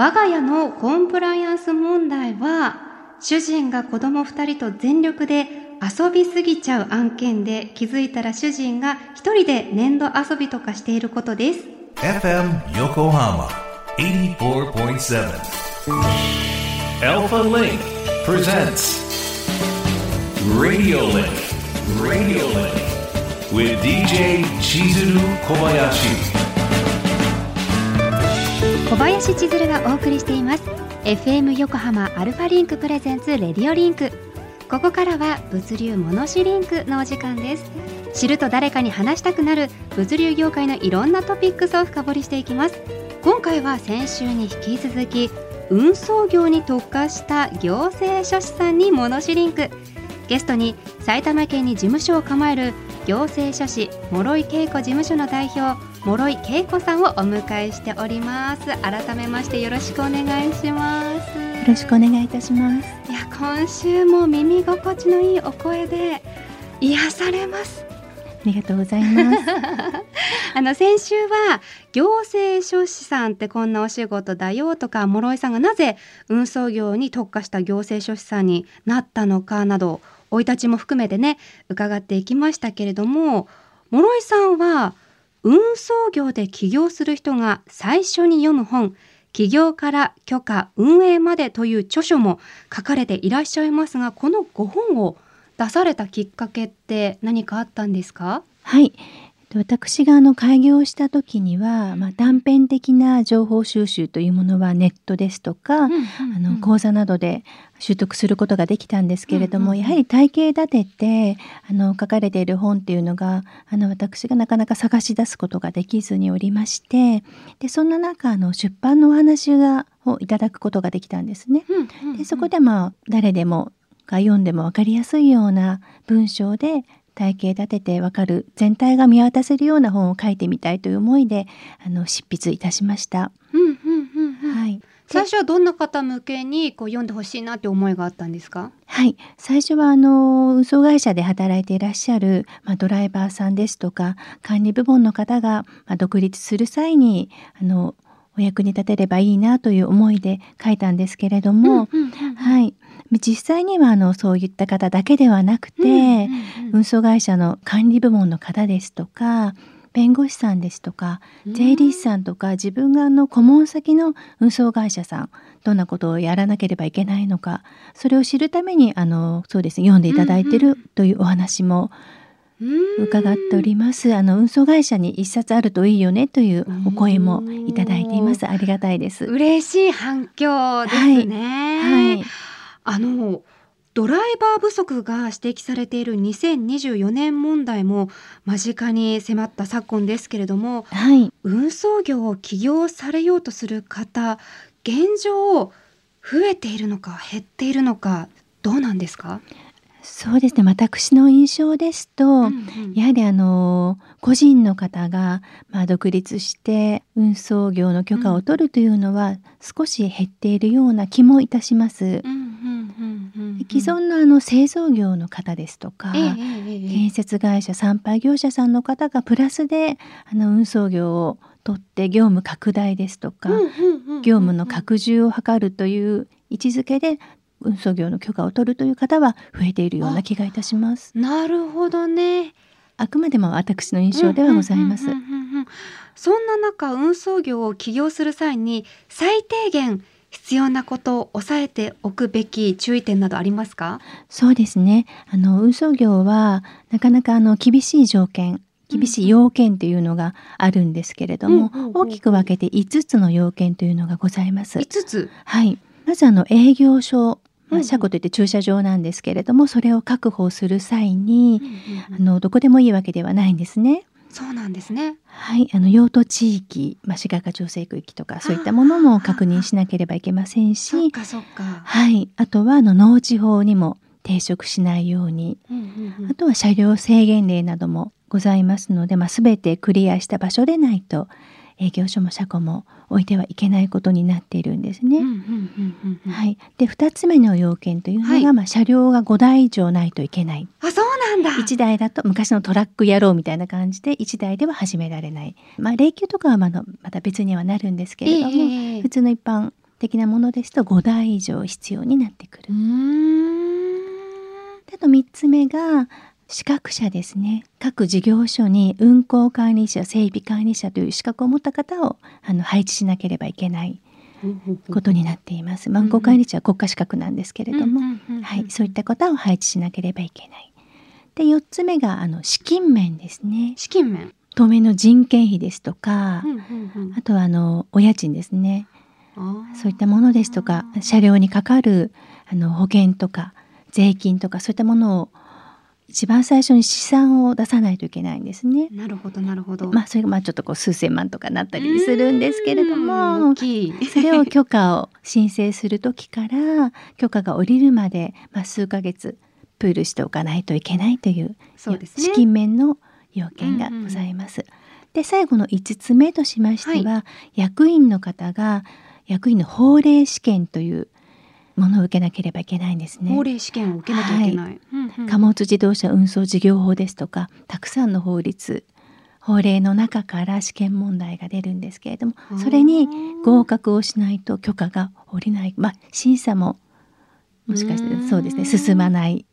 我が家のコンプライアンス問題は主人が子供2人と全力で遊びすぎちゃう案件で気づいたら主人が1人で粘土遊びとかしていることです。FM 横浜84.7 Alpha Link presents Radio Link Radio Link with DJ Chizuru 小林千鶴がお送りしています。FM 横浜アルファリンク presents RADIO LINK。ここからは物流モノシリンクのお時間です。知ると誰かに話したくなる物流業界のいろんなトピックスを深掘りしていきます。今回は先週に引き続き運送業に特化した行政書士さんにモノシリンク。ゲストに埼玉県に事務所を構える行政書士諸井恵子事務所の代表諸井恵子さんをお迎えしております。改めましてよろしくお願いします。よろしくお願いいたします。いや今週も耳心地のいいお声で癒されます。ありがとうございます。あの先週は行政書士さんってこんなお仕事だよとか諸井さんがなぜ運送業に特化した行政書士さんになったのかなど生い立ちも含めてね伺っていきましたけれども諸井さんは運送業で起業する人が最初に読む本起業から許可運営までという著書も書かれていらっしゃいますがこの5本を出されたきっかけって何かあったんですか？はい。私があの開業した時には、まあ、断片的な情報収集というものはネットですとか、うんうんうん、あの講座などで習得することができたんですけれども、うんうんうん、やはり体系立ててあの書かれている本っていうのがあの私がなかなか探し出すことができずにおりましてでそんな中あの出版のお話がをいただくことができたんですね。うんうんうん、でそこでまあ誰でもが読んでも分かりやすいような文章で体系立ててわかる全体が見渡せるような本を書いてみたいという思いであの執筆いたしました。はい。最初はどんな方向けにこう読んでほしいなって思いがあったんですか？はい。最初はあの運送会社で働いていらっしゃる、まあ、ドライバーさんですとか管理部門の方が、まあ、独立する際にあのお役に立てればいいなという思いで書いたんですけれども、はい実際にはあのそういった方だけではなくて、うんうんうん、運送会社の管理部門の方ですとか弁護士さんですとか税理士さんとか自分があの顧問先の運送会社さんどんなことをやらなければいけないのかそれを知るためにあのそうですね読んでいただいてるというお話も伺っております。あの運送会社に一冊あるといいよねというお声もいただいています。ありがたいです。嬉しい反響ですね。はい、はいあのドライバー不足が指摘されている2024年問題も間近に迫った昨今ですけれども、はい、運送業を起業されようとする方現状増えているのか減っているのかどうなんですか？そうですね。私の印象ですと、うんうん、やはりあの個人の方が、まあ、独立して運送業の許可を取るというのは少し減っているような気もいたします。既存のあの製造業の方ですとか、えー、建設会社産廃業者さんの方がプラスであの運送業を取って業務拡大ですとか業務の拡充を図るという位置づけで運送業の許可を取るという方は増えているような気がいたします。なるほどね。あくまでも私の印象ではございます。そんな中、運送業を起業する際に最低限必要なことを抑えておくべき注意点などありますか？そうですね。あの運送業はなかなかあの厳しい条件厳しい要件というのがあるんですけれども、大きく分けて5つの要件というのがございます。5つ？はい。まずあの営業所まあ、車庫といって駐車場なんですけれども、それを確保する際に、あのどこでもいいわけではないんですね。そうなんですね。はい、あの用途地域、まあ、市街化調整区域とかそういったものも確認しなければいけませんし、はい、あとはあの農地法にも抵触しないように、あとは車両制限令などもございますので、まあ、全てクリアした場所でないと営業所も車庫も置いてはいけないことになっているんですね。はい。で2つ目の要件というのが、はい、まあ、車両が5台以上ないといけない。あそうなんだ1台だと昔のトラック野郎みたいな感じで1台では始められない。まあ、霊柩とかはまだまた別にはなるんですけれども、えー、普通の一般的なものですと5台以上必要になってくるう。んあと3つ目が資格者ですね。各事業所に運行管理者整備管理者という資格を持った方をあの配置しなければいけないことになっています。まあ運行管理者は国家資格なんですけれども、はい、そういった方を配置しなければいけない。で4つ目があの資金面ですね。資金面。当面の人件費ですとか、あとはあのお家賃ですね。そういったものですとか車両にかかるあの保険とか税金とかそういったものを一番最初に試算を出さないといけないんですね。なるほどなるほど。まあそれがまあちょっとこう数千万とかなったりするんですけれどうんも大きい。それを許可を申請する時から許可が下りるまで、まあ、数ヶ月プールしておかないといけないというね。資金面の要件がございます。で最後の5つ目としましては、役員の方が役員の法令試験というものを受けなければいけないんですね。法令試験を受けなきゃいけない、うんうん。貨物自動車運送事業法ですとかたくさんの法律法令の中から試験問題が出るんですけれどもそれに合格をしないと許可が下りない、まあ、審査ももしかしてそうですね進まない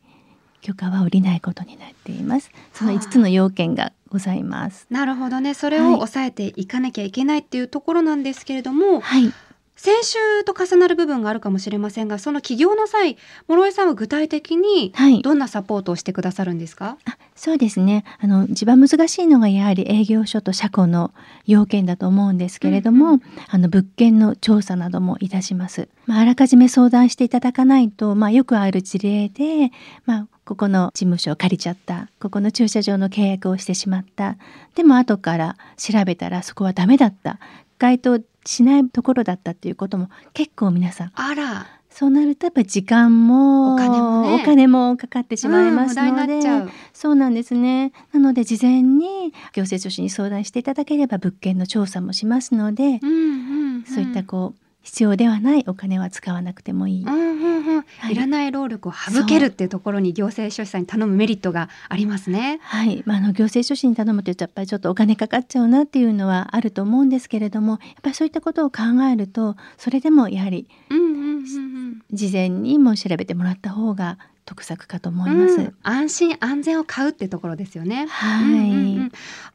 許可は下りないことになっています。その5つの要件がございます。なるほどね。それはい。を抑えていかなきゃいけないっていうところなんですけれども、はい先週と重なる部分があるかもしれませんがその起業の際諸井さんは具体的にはい。どんなサポートをしてくださるんですか、あそうですね。あの一番難しいのがやはり営業所と車庫の要件だと思うんですけれども、うんうん。あの物件の調査などもいたします、まあ、あらかじめ相談していただかないと、まあ、よくある事例で、まあ、ここの事務所を借りちゃったここの駐車場の契約をしてしまったでも後から調べたらそこはダメだった該当しないところだったっていうことも結構皆さん。あら。そうなるとやっぱり時間もお金もね。お金もかかってしまいますので、うんそうなんですね。なので事前に行政書士に相談していただければ物件の調査もしますので、うんうんうん。そういったこう必要ではないお金は使わなくてもいい。うんうんうんはいいらない労力を省けるっていうところに行政書士さんに頼むメリットがありますね。はい、まあ、あの行政書士に頼むとやっぱりちょっとお金かかっちゃうなっていうのはあると思うんですけれどもやっぱりそういったことを考えるとそれでもやはりうんうんうん事前にも調べてもらった方が得策かと思ういます。んうん安心安全を買うってところですよね。はい、うんうんうん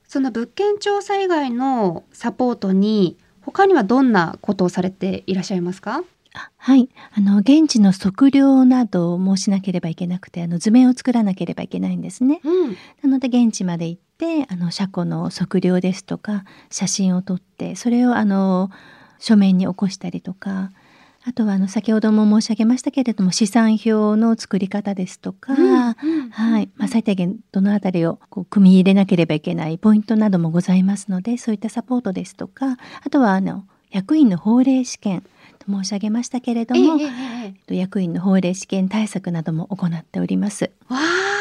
その物件調査以外のサポートに他にはどんなことをされていらっしゃいますか？あはい、あの現地の測量などもしなければいけなくてあの図面を作らなければいけないんですね。うんなので現地まで行ってあの車庫の測量ですとか写真を撮ってそれをあの書面に起こしたりとかあとはあの先ほども申し上げましたけれども試算表の作り方ですとか、うんはいまあ、最低限どのあたりをこう組み入れなければいけないポイントなどもございますのでそういったサポートですとかあとはあの役員の法令試験と申し上げましたけれども、えええ役員の法令試験対策なども行っております。わあ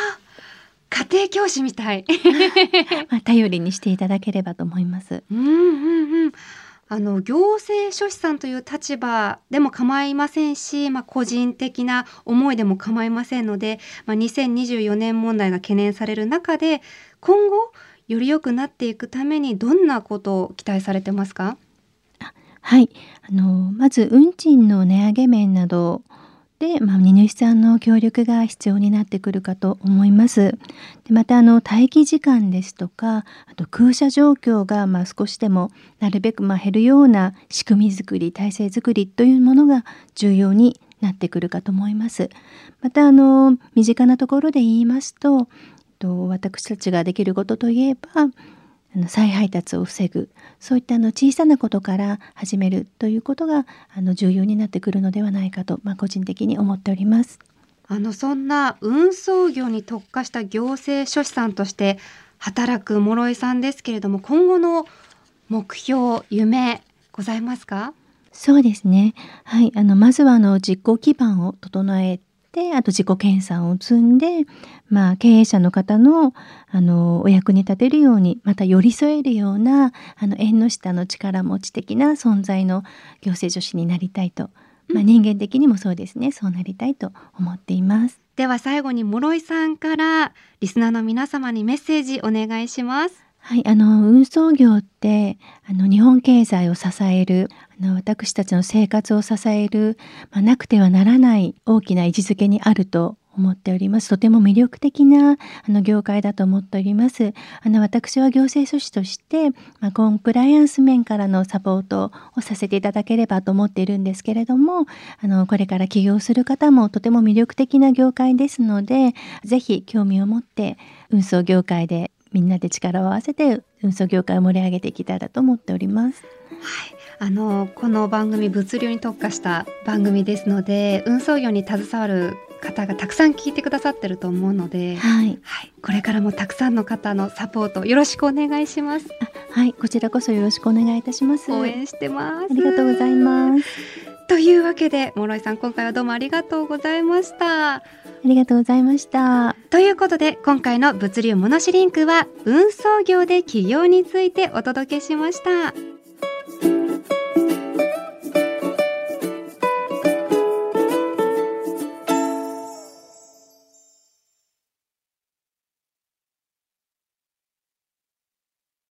家庭教師みたい。まあ、頼りにしていただければと思います。うんうんうん。あの行政書士さんという立場でも構いませんし、まあ、個人的な思いでも構いませんので、まあ、2024年問題が懸念される中で今後より良くなっていくためにどんなことを期待されてますか？はい、あのまず運賃の値上げ面などで、まあ、荷主さんの協力が必要になってくるかと思います。でまたあの待機時間ですとかあと空車状況がまあ少しでもなるべくまあ減るような仕組み作り体制作りというものが重要になってくるかと思います。またあの身近なところで言いますとと私たちができることといえばあの再配達を防ぐそういったあの小さなことから始めるということがあの重要になってくるのではないかと、まあ、個人的に思っております。あのそんな運送業に特化した行政書士さんとして働く諸井さんですけれども今後の目標夢ございますか？そうですね。はい、あのまずはあの実行基盤を整えて、あと自己研鑽を積んで、まあ経営者の方のあのお役に立てるように、また寄り添えるようなあの縁の下の力持ち的な存在の行政書士になりたいと、まあ人間的にもそうですね。そうなりたいと思っています。では最後に諸井さんからリスナーの皆様にメッセージお願いしますはい、あの運送業ってあの日本経済を支えるあの私たちの生活を支える、まあ、なくてはならない大きな位置づけにあると思っております。とても魅力的なあの業界だと思っております。あの私は行政書士として、まあ、コンプライアンス面からのサポートをさせていただければと思っているんですけれども、あのこれから起業する方もとても魅力的な業界ですので、ぜひ興味を持って運送業界でみんなで力を合わせて運送業界を盛り上げていきたいと思っております。はいあのこの番組物流に特化した番組ですので運送業に携わる方がたくさん聞いてくださってると思うので、はい、はい、これからもたくさんの方のサポートよろしくお願いします。はい、こちらこそよろしくお願いいたします。応援してます。ありがとうございます。というわけで諸井さん今回はどうもありがとうございました。ありがとうございました。ということで今回の物流モノシリンクは運送業で企業についてお届けしました。